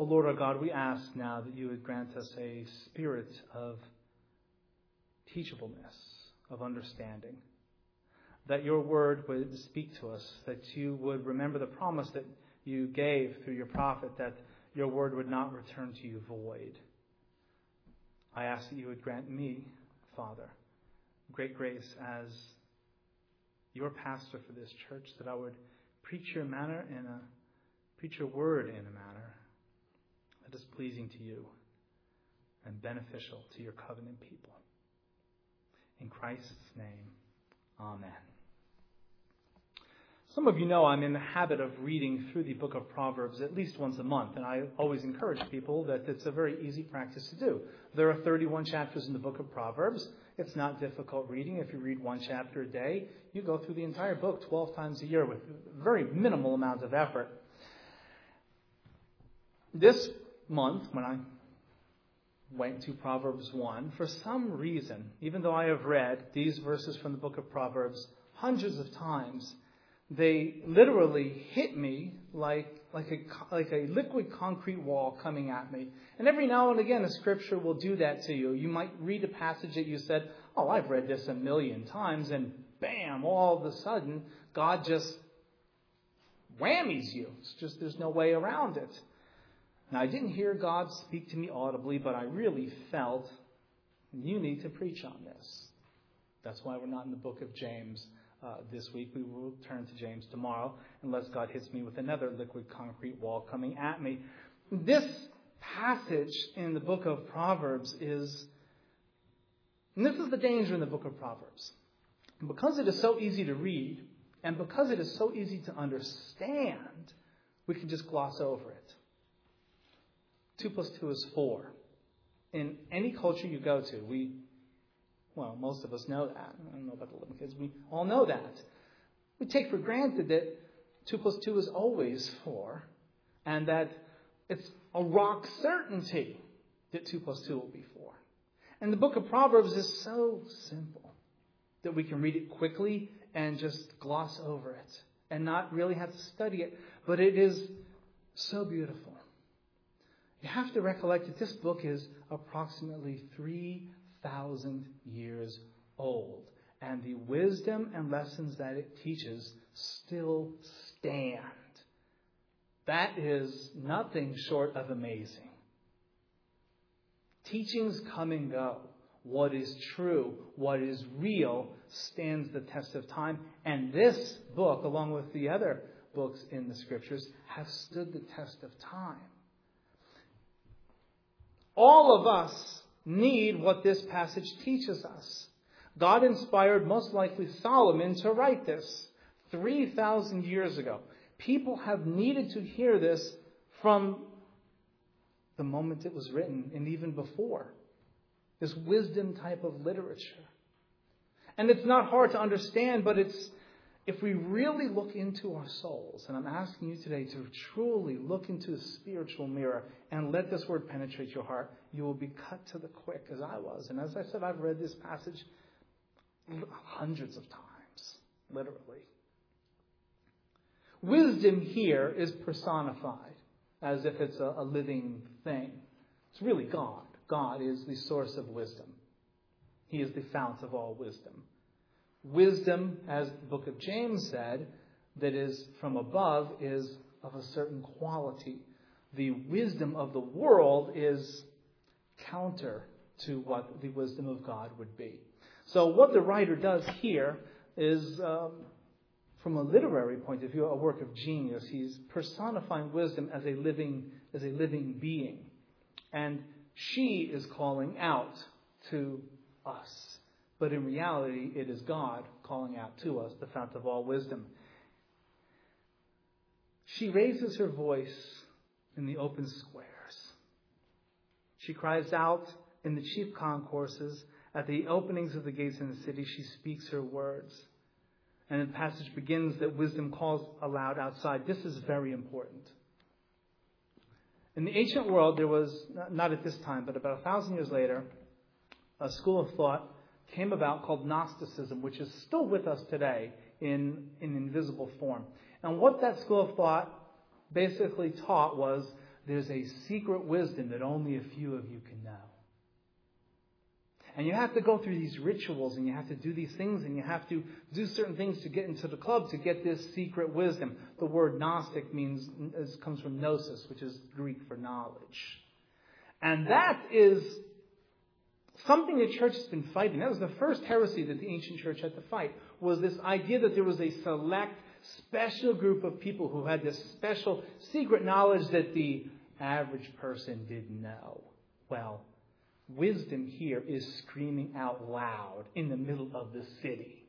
O Lord our God, we ask now that you would grant us a spirit of teachableness, of understanding, that your word would speak to us, that you would remember the promise that you gave through your prophet that your word would not return to you void. I ask that you would grant me, Father, great grace as your pastor for this church, that I would preach your manner in a preach your word in a manner that is pleasing to you and beneficial to your covenant people. In Christ's name, Amen. Some of you know I'm in the habit of reading through the book of Proverbs at least once a month, and I always encourage people that it's a very easy practice to do. There are 31 chapters in the book of Proverbs. It's not difficult reading. If you read one chapter a day, you go through the entire book 12 times a year with very minimal amounts of effort. This month, when I went to Proverbs 1, for some reason, even though I have read these verses from the book of Proverbs hundreds of times, they literally hit me like, like, a, like a liquid concrete wall coming at me. And every now and again, a scripture will do that to you. You might read a passage that you said, Oh, I've read this a million times, and bam, all of a sudden, God just whammies you. It's just, there's no way around it. Now, I didn't hear God speak to me audibly, but I really felt you need to preach on this. That's why we're not in the book of James uh, this week. We will turn to James tomorrow, unless God hits me with another liquid concrete wall coming at me. This passage in the book of Proverbs is, and this is the danger in the book of Proverbs. Because it is so easy to read, and because it is so easy to understand, we can just gloss over it. 2 plus 2 is 4. In any culture you go to, we well, most of us know that. I don't know about the little kids. We all know that. We take for granted that 2 plus 2 is always 4, and that it's a rock certainty that 2 plus 2 will be 4. And the book of Proverbs is so simple that we can read it quickly and just gloss over it and not really have to study it. But it is so beautiful. You have to recollect that this book is approximately three thousand years old. And the wisdom and lessons that it teaches still stand. That is nothing short of amazing. Teachings come and go. What is true, what is real, stands the test of time. And this book, along with the other books in the scriptures, have stood the test of time. All of us need what this passage teaches us. God inspired most likely Solomon to write this 3,000 years ago. People have needed to hear this from the moment it was written and even before. This wisdom type of literature. And it's not hard to understand, but it's if we really look into our souls, and I'm asking you today to truly look into the spiritual mirror and let this word penetrate your heart, you will be cut to the quick, as I was. And as I said, I've read this passage hundreds of times, literally. Wisdom here is personified as if it's a, a living thing. It's really God. God is the source of wisdom. He is the fount of all wisdom. Wisdom, as the book of James said, that is from above is of a certain quality. The wisdom of the world is counter to what the wisdom of God would be. So, what the writer does here is, um, from a literary point of view, a work of genius. He's personifying wisdom as a living, as a living being. And she is calling out to us. But in reality, it is God calling out to us, the fount of all wisdom. She raises her voice in the open squares. She cries out in the chief concourses. At the openings of the gates in the city, she speaks her words. And the passage begins that wisdom calls aloud outside. This is very important. In the ancient world, there was, not at this time, but about a thousand years later, a school of thought came about called Gnosticism, which is still with us today in, in invisible form. And what that school of thought basically taught was there's a secret wisdom that only a few of you can know. And you have to go through these rituals and you have to do these things and you have to do certain things to get into the club to get this secret wisdom. The word Gnostic means, comes from gnosis, which is Greek for knowledge. And that is something the church has been fighting. That was the first heresy that the ancient church had to fight, was this idea that there was a select, special group of people who had this special, secret knowledge that the average person didn't know. Well, wisdom here is screaming out loud in the middle of the city.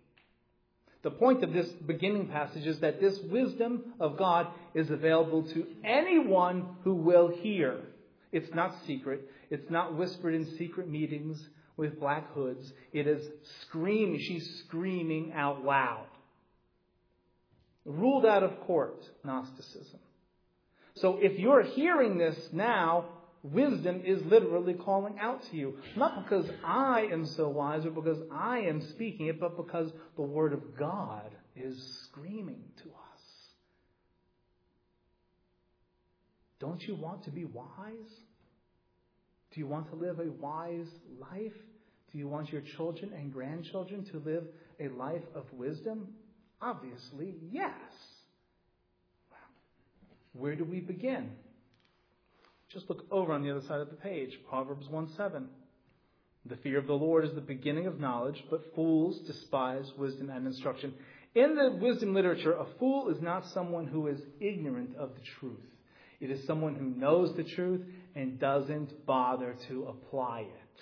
The point of this beginning passage is that this wisdom of God is available to anyone who will hear. It's not secret. It's not whispered in secret meetings with black hoods. It is screaming. She's screaming out loud. Ruled out of court, Gnosticism. So if you're hearing this now, wisdom is literally calling out to you. Not because I am so wise or because I am speaking it, but because the Word of God is screaming to us. Don't you want to be wise? Do you want to live a wise life? Do you want your children and grandchildren to live a life of wisdom? Obviously, yes. Where do we begin? Just look over on the other side of the page. Proverbs 1 7. The fear of the Lord is the beginning of knowledge, but fools despise wisdom and instruction. In the wisdom literature, a fool is not someone who is ignorant of the truth. It is someone who knows the truth and doesn't bother to apply it.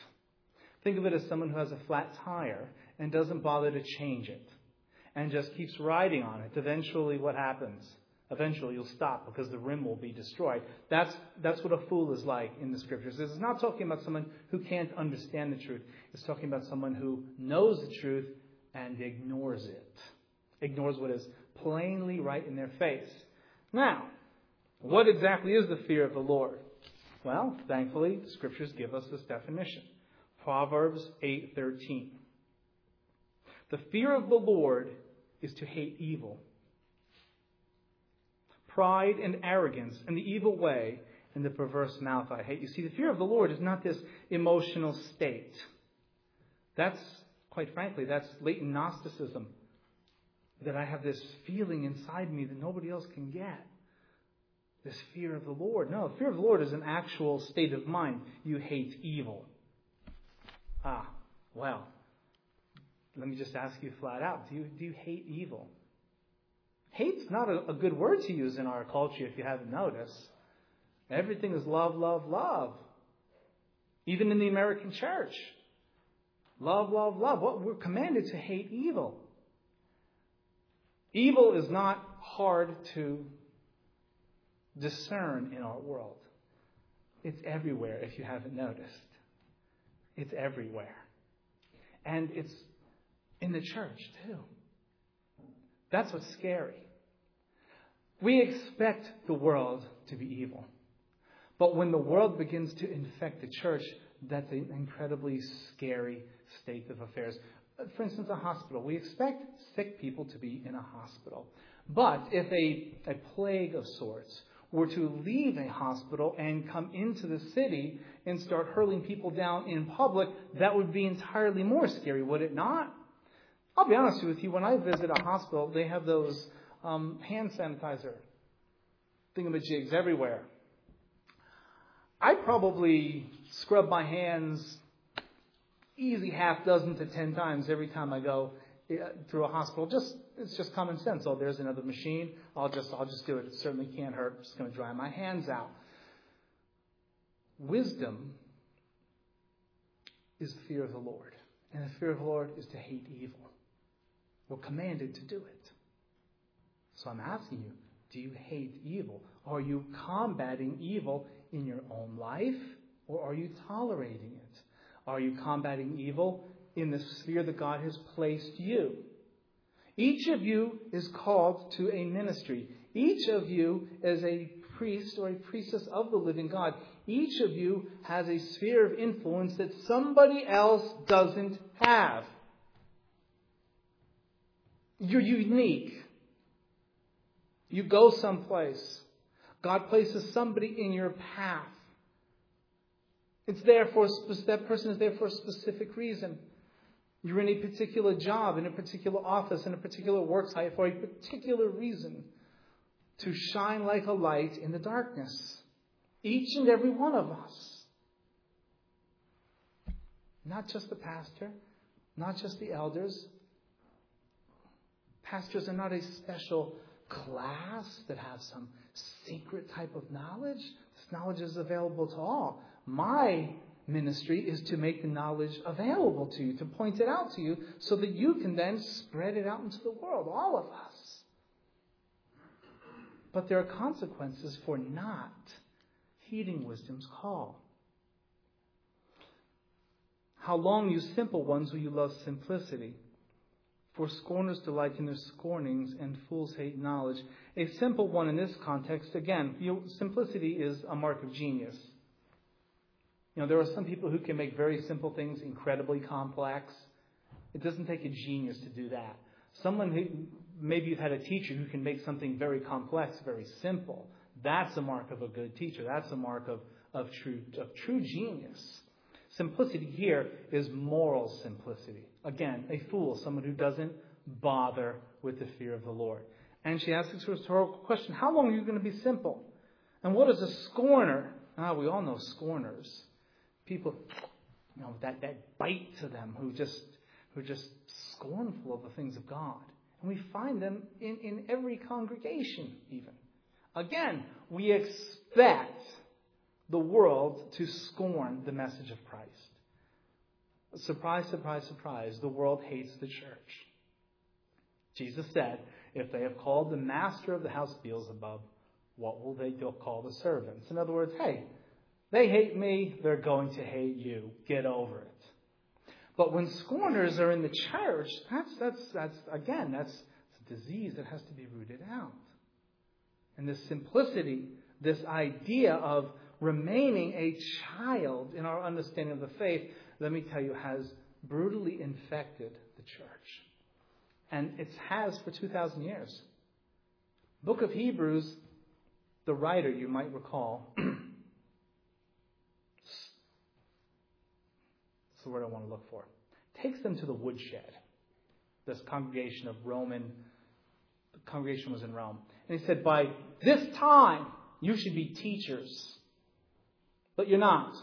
Think of it as someone who has a flat tire and doesn't bother to change it and just keeps riding on it. Eventually, what happens? Eventually, you'll stop because the rim will be destroyed. That's, that's what a fool is like in the scriptures. It's not talking about someone who can't understand the truth. It's talking about someone who knows the truth and ignores it. Ignores what is plainly right in their face. Now, what exactly is the fear of the Lord? Well, thankfully, the scriptures give us this definition. Proverbs 8:13. The fear of the Lord is to hate evil pride and arrogance and the evil way and the perverse mouth I hate. You see, the fear of the Lord is not this emotional state. That's, quite frankly, that's latent Gnosticism. That I have this feeling inside me that nobody else can get. This fear of the Lord. No, fear of the Lord is an actual state of mind. You hate evil. Ah, well, let me just ask you flat out do you, do you hate evil? Hate's not a, a good word to use in our culture if you haven't noticed. Everything is love, love, love. Even in the American church. Love, love, love. What we're commanded to hate evil. Evil is not hard to discern in our world. It's everywhere if you haven't noticed. It's everywhere. And it's in the church too. That's what's scary. We expect the world to be evil. But when the world begins to infect the church, that's an incredibly scary state of affairs. For instance, a hospital. We expect sick people to be in a hospital. But if a, a plague of sorts were to leave a hospital and come into the city and start hurling people down in public, that would be entirely more scary, would it not? I'll be honest with you, when I visit a hospital, they have those um, hand sanitizer thingamajigs everywhere. I probably scrub my hands easy half dozen to ten times every time I go through a hospital. Just it's just common sense. Oh, there's another machine. I'll just I'll just do it. It certainly can't hurt. I'm just going to dry my hands out. Wisdom is the fear of the Lord, and the fear of the Lord is to hate evil. We're commanded to do it. So I'm asking you, do you hate evil? Are you combating evil in your own life or are you tolerating it? Are you combating evil in the sphere that God has placed you? Each of you is called to a ministry. Each of you is a priest or a priestess of the living God. Each of you has a sphere of influence that somebody else doesn't have. You're unique. You go someplace. God places somebody in your path. It's there for that person is there for a specific reason. You're in a particular job, in a particular office, in a particular work site for a particular reason to shine like a light in the darkness. Each and every one of us. Not just the pastor, not just the elders. Pastors are not a special class that has some secret type of knowledge. This knowledge is available to all. My ministry is to make the knowledge available to you, to point it out to you, so that you can then spread it out into the world, all of us. But there are consequences for not heeding wisdom's call. How long, you simple ones, will you love simplicity? For scorners delight in their scornings, and fools hate knowledge. A simple one in this context, again, you, simplicity is a mark of genius. You know, there are some people who can make very simple things incredibly complex. It doesn't take a genius to do that. Someone who, maybe you've had a teacher who can make something very complex, very simple. That's a mark of a good teacher. That's a mark of, of, true, of true genius. Simplicity here is moral simplicity. Again, a fool, someone who doesn't bother with the fear of the Lord. And she asks this rhetorical question How long are you going to be simple? And what is a scorner? Ah, we all know scorners. People, you know, that, that bite to them who just who are just scornful of the things of God. And we find them in, in every congregation, even. Again, we expect the world to scorn the message of Christ. Surprise, surprise, surprise, the world hates the church. Jesus said, if they have called the master of the house Beelzebub, what will they call the servants? In other words, hey, they hate me, they're going to hate you. Get over it. But when scorners are in the church, that's, that's, that's again, that's a disease that has to be rooted out. And this simplicity, this idea of remaining a child in our understanding of the faith, let me tell you, has brutally infected the church. And it has for 2,000 years. Book of Hebrews, the writer, you might recall, That's the word I want to look for. Takes them to the woodshed. This congregation of Roman, the congregation was in Rome. And he said, By this time, you should be teachers. But you're not.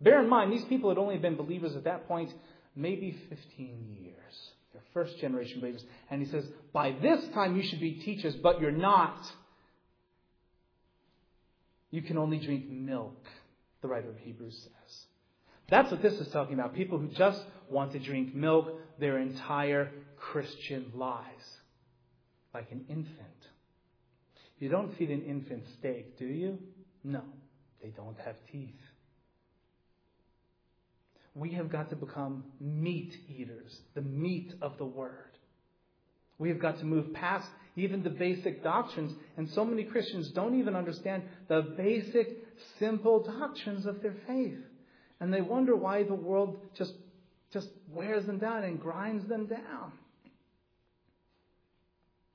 Bear in mind, these people had only been believers at that point maybe 15 years. They're first generation believers. And he says, By this time, you should be teachers, but you're not. You can only drink milk, the writer of Hebrews says. That's what this is talking about. People who just want to drink milk their entire Christian lives, like an infant. You don't feed an infant steak, do you? No, they don't have teeth. We have got to become meat eaters, the meat of the Word. We have got to move past even the basic doctrines, and so many Christians don't even understand the basic, simple doctrines of their faith. And they wonder why the world just, just wears them down and grinds them down.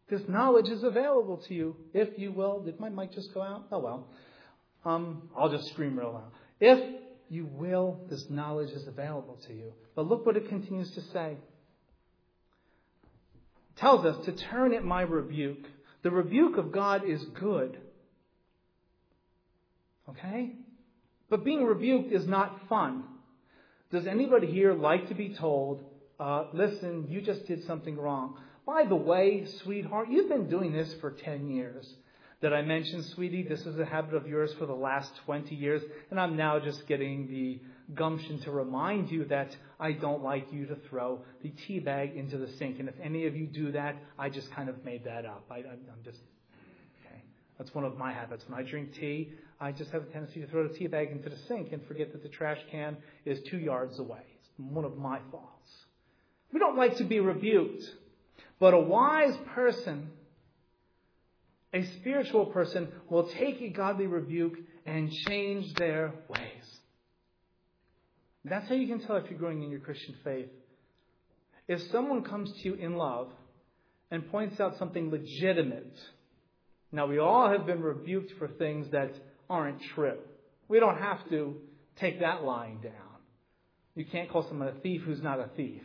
This knowledge is available to you, if you will. Did my mic just go out? Oh well. Um, I'll just scream real loud. If you will, this knowledge is available to you. But look what it continues to say. It tells us to turn at my rebuke. The rebuke of God is good. Okay? But being rebuked is not fun. Does anybody here like to be told, uh, listen, you just did something wrong? By the way, sweetheart, you've been doing this for 10 years. Did I mention, sweetie, this is a habit of yours for the last 20 years, and I'm now just getting the gumption to remind you that I don't like you to throw the tea bag into the sink. And if any of you do that, I just kind of made that up. I, am just, okay. That's one of my habits. When I drink tea, I just have a tendency to throw the tea bag into the sink and forget that the trash can is two yards away. It's one of my faults. We don't like to be rebuked, but a wise person, a spiritual person, will take a godly rebuke and change their ways. That's how you can tell if you're growing in your Christian faith. If someone comes to you in love and points out something legitimate Now, we all have been rebuked for things that aren't true. We don't have to take that lying down. You can't call someone a thief who's not a thief.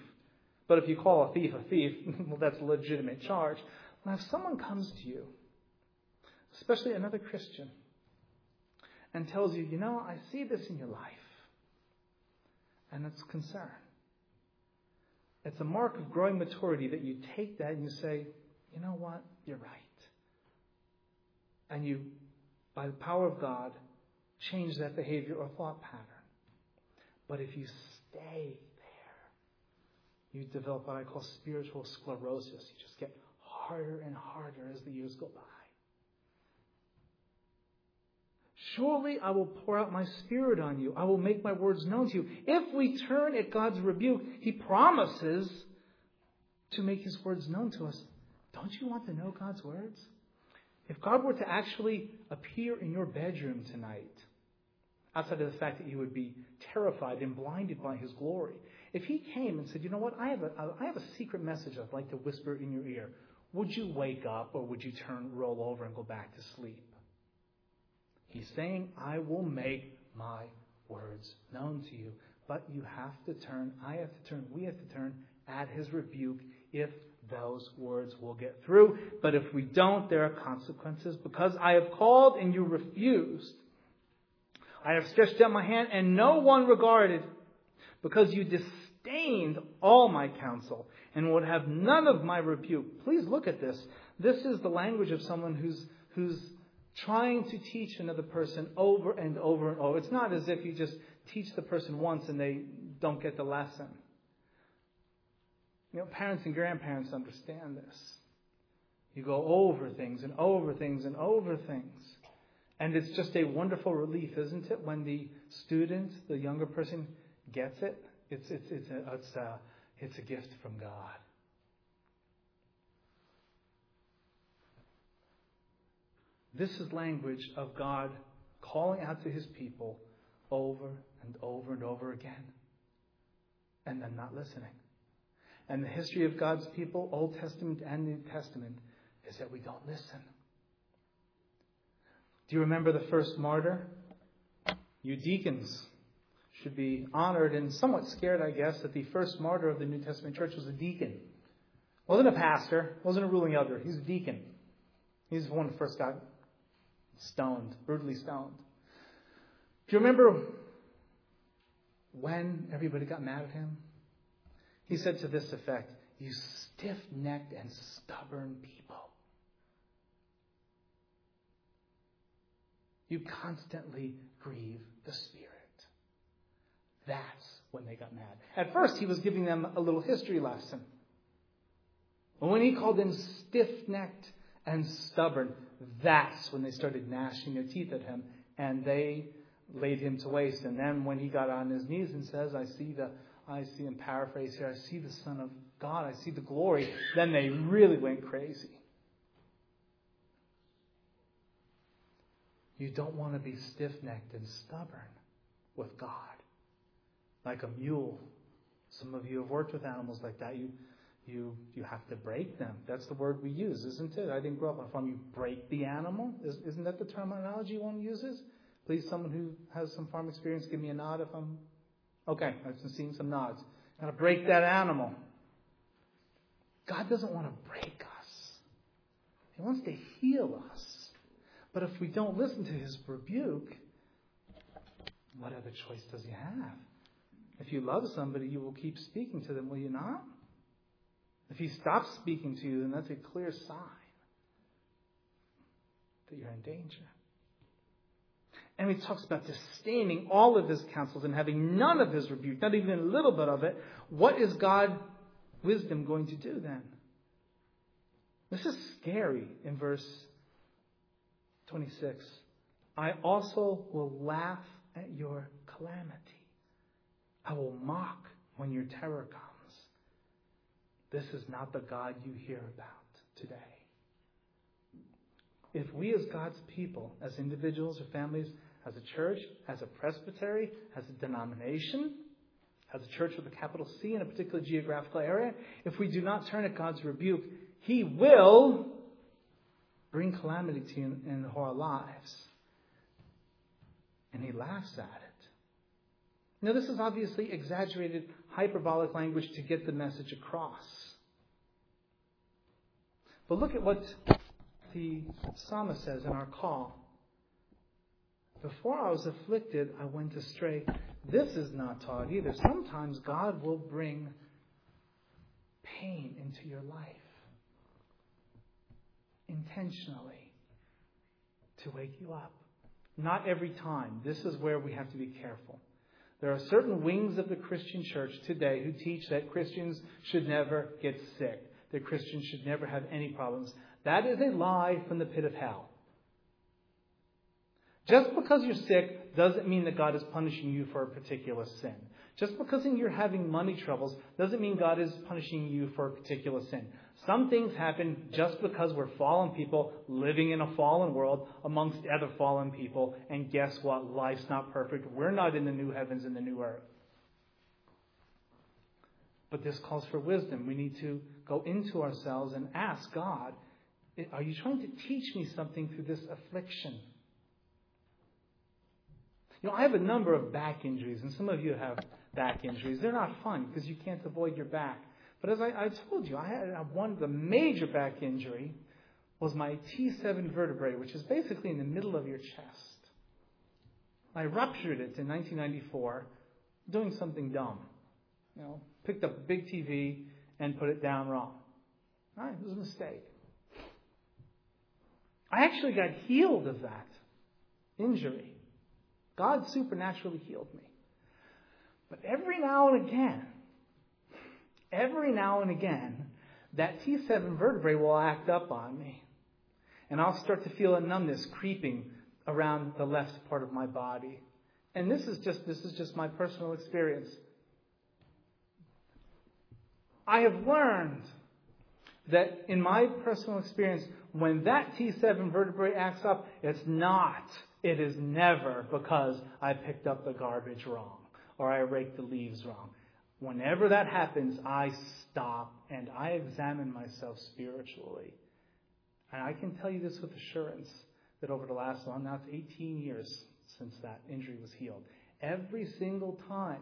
But if you call a thief a thief, well, that's a legitimate charge. Now, if someone comes to you, especially another Christian, and tells you, you know, I see this in your life, and it's concern. It's a mark of growing maturity that you take that and you say, you know what, you're right. And you, by the power of God, change that behavior or thought pattern. But if you stay there, you develop what I call spiritual sclerosis. You just get harder and harder as the years go by. Surely I will pour out my spirit on you. I will make my words known to you. If we turn at God's rebuke, He promises to make His words known to us. Don't you want to know God's words? If God were to actually appear in your bedroom tonight, outside of the fact that you would be terrified and blinded by His glory, if He came and said, You know what? I have a, I have a secret message I'd like to whisper in your ear, would you wake up or would you turn, roll over, and go back to sleep? He's saying, I will make my words known to you. But you have to turn, I have to turn, we have to turn at his rebuke if those words will get through. But if we don't, there are consequences. Because I have called and you refused. I have stretched out my hand and no one regarded. Because you disdained all my counsel and would have none of my rebuke. Please look at this. This is the language of someone who's, who's trying to teach another person over and over and over. It's not as if you just teach the person once and they don't get the lesson. You know, parents and grandparents understand this. You go over things and over things and over things. And it's just a wonderful relief, isn't it, when the student, the younger person, gets it? It's, it's, it's, a, it's, a, it's a gift from God. This is language of God calling out to his people over and over and over again, and then not listening. And the history of God's people, Old Testament and New Testament, is that we don't listen. Do you remember the first martyr? You deacons should be honored and somewhat scared, I guess, that the first martyr of the New Testament church was a deacon. Wasn't a pastor, wasn't a ruling elder, he's a deacon. He's the one who first got stoned, brutally stoned. Do you remember when everybody got mad at him? He said to this effect, You stiff necked and stubborn people. You constantly grieve the Spirit. That's when they got mad. At first, he was giving them a little history lesson. But when he called them stiff necked and stubborn, that's when they started gnashing their teeth at him and they laid him to waste. And then when he got on his knees and says, I see the, I see him paraphrase here, I see the Son of God, I see the glory, then they really went crazy. You don't want to be stiff necked and stubborn with God. Like a mule. Some of you have worked with animals like that. You you you have to break them. That's the word we use, isn't it? I didn't grow up on a farm. You break the animal. Is, isn't that the terminology one uses? Please, someone who has some farm experience, give me a nod if I'm okay. I've seeing some nods. Got to break that animal. God doesn't want to break us. He wants to heal us. But if we don't listen to His rebuke, what other choice does He have? If you love somebody, you will keep speaking to them, will you not? If he stops speaking to you, then that's a clear sign that you're in danger. And he talks about disdaining all of his counsels and having none of his rebuke, not even a little bit of it. What is God wisdom going to do then? This is scary in verse 26. I also will laugh at your calamity. I will mock when your terror comes. This is not the God you hear about today. If we, as God's people, as individuals or families, as a church, as a presbytery, as a denomination, as a church with a capital C in a particular geographical area, if we do not turn at God's rebuke, He will bring calamity to you in, in our lives. And he laughs at it. Now, this is obviously exaggerated, hyperbolic language to get the message across. But look at what the psalmist says in our call. Before I was afflicted, I went astray. This is not taught either. Sometimes God will bring pain into your life intentionally to wake you up. Not every time. This is where we have to be careful. There are certain wings of the Christian church today who teach that Christians should never get sick, that Christians should never have any problems. That is a lie from the pit of hell. Just because you're sick doesn't mean that God is punishing you for a particular sin. Just because you're having money troubles doesn't mean God is punishing you for a particular sin. Some things happen just because we're fallen people living in a fallen world amongst other fallen people. And guess what? Life's not perfect. We're not in the new heavens and the new earth. But this calls for wisdom. We need to go into ourselves and ask God, are you trying to teach me something through this affliction? Know, I have a number of back injuries, and some of you have back injuries. They're not fun because you can't avoid your back. But as I, I told you, I had uh, one the major back injury was my T7 vertebrae, which is basically in the middle of your chest. I ruptured it in 1994 doing something dumb. You know, picked up a big TV and put it down wrong. Right, it was a mistake. I actually got healed of that injury. God supernaturally healed me. But every now and again, every now and again, that T7 vertebrae will act up on me. And I'll start to feel a numbness creeping around the left part of my body. And this is just, this is just my personal experience. I have learned that in my personal experience, when that T7 vertebrae acts up, it's not, it is never because I picked up the garbage wrong or I raked the leaves wrong. Whenever that happens, I stop and I examine myself spiritually. And I can tell you this with assurance that over the last, well, now it's 18 years since that injury was healed. Every single time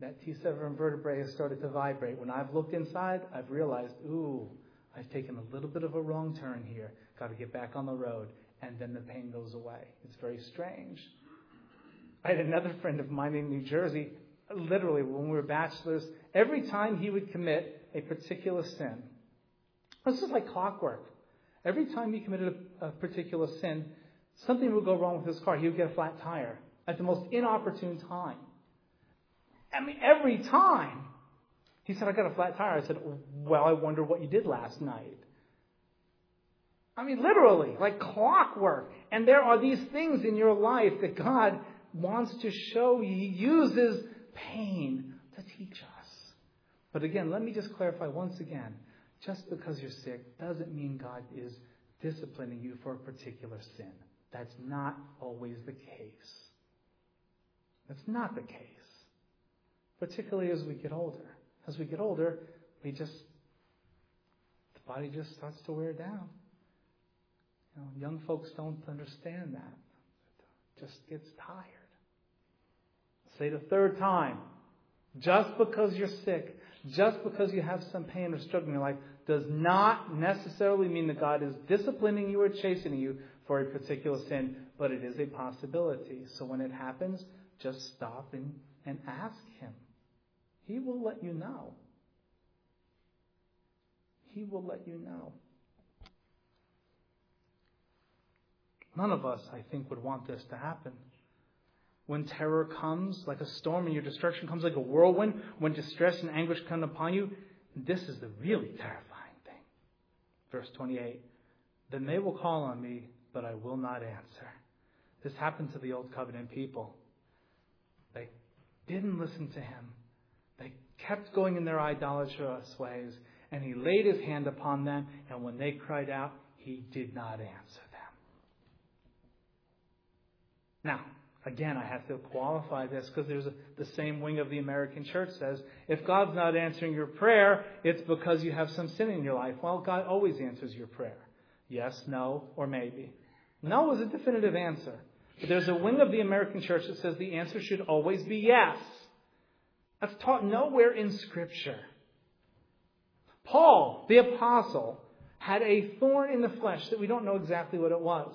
that T7 vertebrae has started to vibrate, when I've looked inside, I've realized, ooh, I've taken a little bit of a wrong turn here. Got to get back on the road. And then the pain goes away. It's very strange. I had another friend of mine in New Jersey, literally when we were bachelors, every time he would commit a particular sin, this is like clockwork. Every time he committed a, a particular sin, something would go wrong with his car. He would get a flat tire at the most inopportune time. I mean, every time. He said, I got a flat tire. I said, Well, I wonder what you did last night. I mean, literally, like clockwork. And there are these things in your life that God wants to show you. He uses pain to teach us. But again, let me just clarify once again. Just because you're sick doesn't mean God is disciplining you for a particular sin. That's not always the case. That's not the case. Particularly as we get older. As we get older, we just, the body just starts to wear down. Know, young folks don't understand that. It just gets tired. Say the third time. Just because you're sick, just because you have some pain or struggle in your life, does not necessarily mean that God is disciplining you or chastening you for a particular sin, but it is a possibility. So when it happens, just stop and, and ask Him. He will let you know. He will let you know. None of us, I think, would want this to happen. When terror comes, like a storm, and your destruction comes like a whirlwind, when distress and anguish come upon you, this is the really terrifying thing. Verse 28 Then they will call on me, but I will not answer. This happened to the old covenant people. They didn't listen to him, they kept going in their idolatrous ways, and he laid his hand upon them, and when they cried out, he did not answer them. Now, Again, I have to qualify this because there's a, the same wing of the American church says, if God's not answering your prayer, it's because you have some sin in your life. Well, God always answers your prayer. Yes, no, or maybe. No is a definitive answer. But there's a wing of the American church that says the answer should always be yes. That's taught nowhere in Scripture. Paul, the apostle, had a thorn in the flesh that we don't know exactly what it was.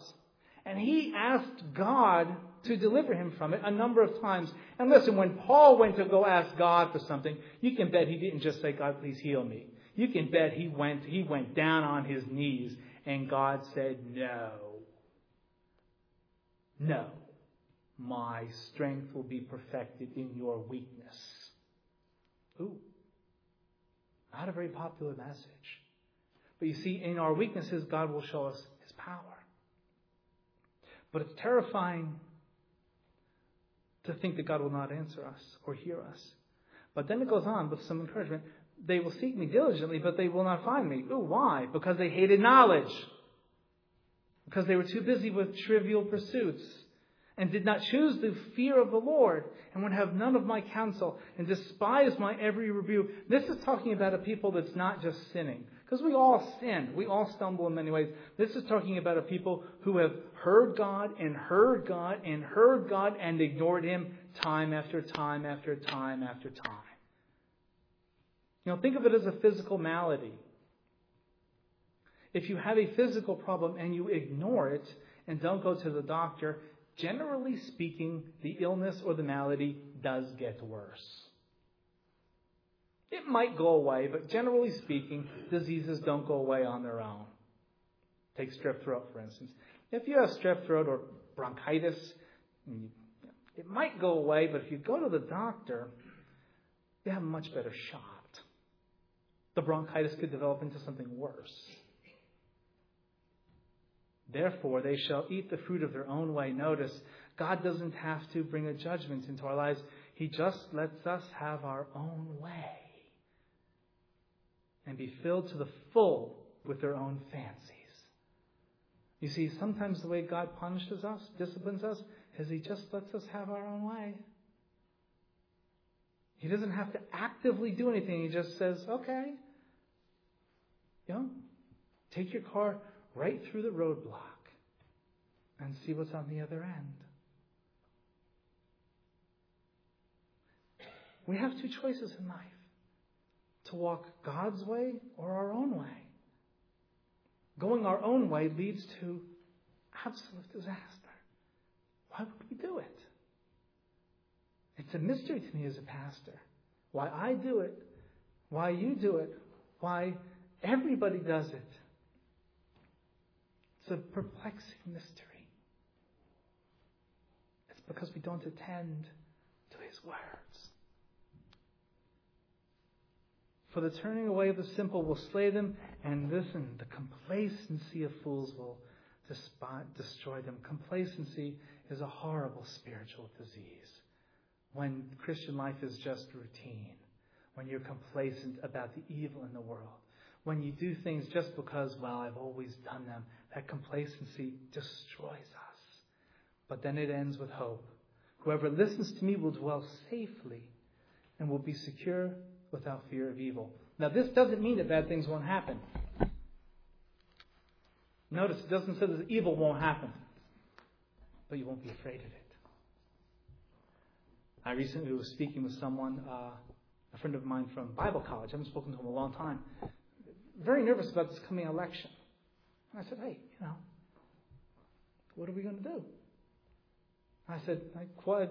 And he asked God to deliver him from it a number of times. And listen, when Paul went to go ask God for something, you can bet he didn't just say, God, please heal me. You can bet he went, he went down on his knees and God said, no. No. My strength will be perfected in your weakness. Ooh. Not a very popular message. But you see, in our weaknesses, God will show us His power. But it's terrifying to think that God will not answer us or hear us. But then it goes on with some encouragement. They will seek me diligently, but they will not find me. Ooh, why? Because they hated knowledge. Because they were too busy with trivial pursuits and did not choose the fear of the Lord and would have none of my counsel and despise my every rebuke. This is talking about a people that's not just sinning. Because we all sin. We all stumble in many ways. This is talking about a people who have heard God and heard God and heard God and ignored Him time after time after time after time. You know, think of it as a physical malady. If you have a physical problem and you ignore it and don't go to the doctor, generally speaking, the illness or the malady does get worse. It might go away, but generally speaking, diseases don't go away on their own. Take strep throat, for instance. If you have strep throat or bronchitis, it might go away, but if you go to the doctor, you have a much better shot. The bronchitis could develop into something worse. Therefore, they shall eat the fruit of their own way. Notice, God doesn't have to bring a judgment into our lives. He just lets us have our own way and be filled to the full with their own fancies. You see, sometimes the way God punishes us, disciplines us, is He just lets us have our own way. He doesn't have to actively do anything. He just says, okay, you know, take your car right through the roadblock and see what's on the other end. We have two choices in life to walk God's way or our own way. Going our own way leads to absolute disaster. Why would we do it? It's a mystery to me as a pastor. Why I do it, why you do it, why everybody does it. It's a perplexing mystery. It's because we don't attend to His words. For the turning away of the simple will slay them, and listen, the complacency of fools will destroy them. Complacency is a horrible spiritual disease. When Christian life is just routine, when you're complacent about the evil in the world, when you do things just because, well, I've always done them, that complacency destroys us. But then it ends with hope. Whoever listens to me will dwell safely and will be secure without fear of evil. Now, this doesn't mean that bad things won't happen. Notice it doesn't say that evil won't happen, but you won't be afraid of it. I recently was speaking with someone, uh, a friend of mine from Bible college. I haven't spoken to him in a long time. Very nervous about this coming election. And I said, hey, you know, what are we going to do? I said, I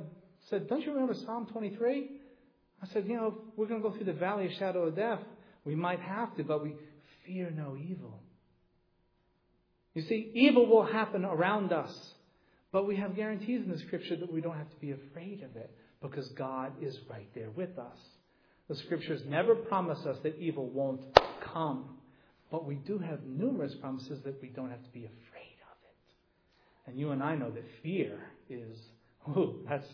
said, don't you remember Psalm 23? I said, you know, we're going to go through the valley of shadow of death. We might have to, but we fear no evil. You see, evil will happen around us, but we have guarantees in the scripture that we don't have to be afraid of it because God is right there with us. The scriptures never promise us that evil won't come, but we do have numerous promises that we don't have to be afraid of it. And you and I know that fear is, ooh, that's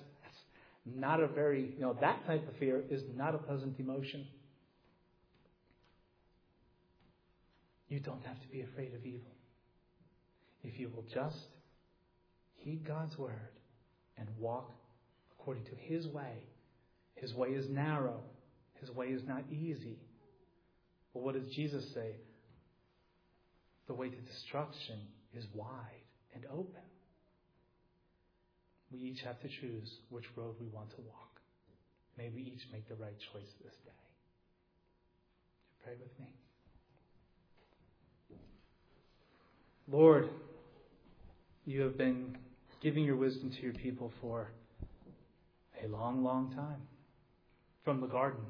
not a very, you know, that type of fear is not a pleasant emotion. You don't have to be afraid of evil. If you will just heed God's word and walk according to His way. His way is narrow. His way is not easy. But what does Jesus say? The way to destruction is wide and open. We each have to choose which road we want to walk. May we each make the right choice this day. Pray with me. Lord, you have been giving your wisdom to your people for a long, long time. From the garden,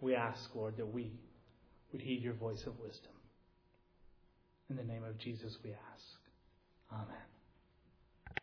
we ask, Lord, that we would heed your voice of wisdom. In the name of Jesus, we ask. Amen.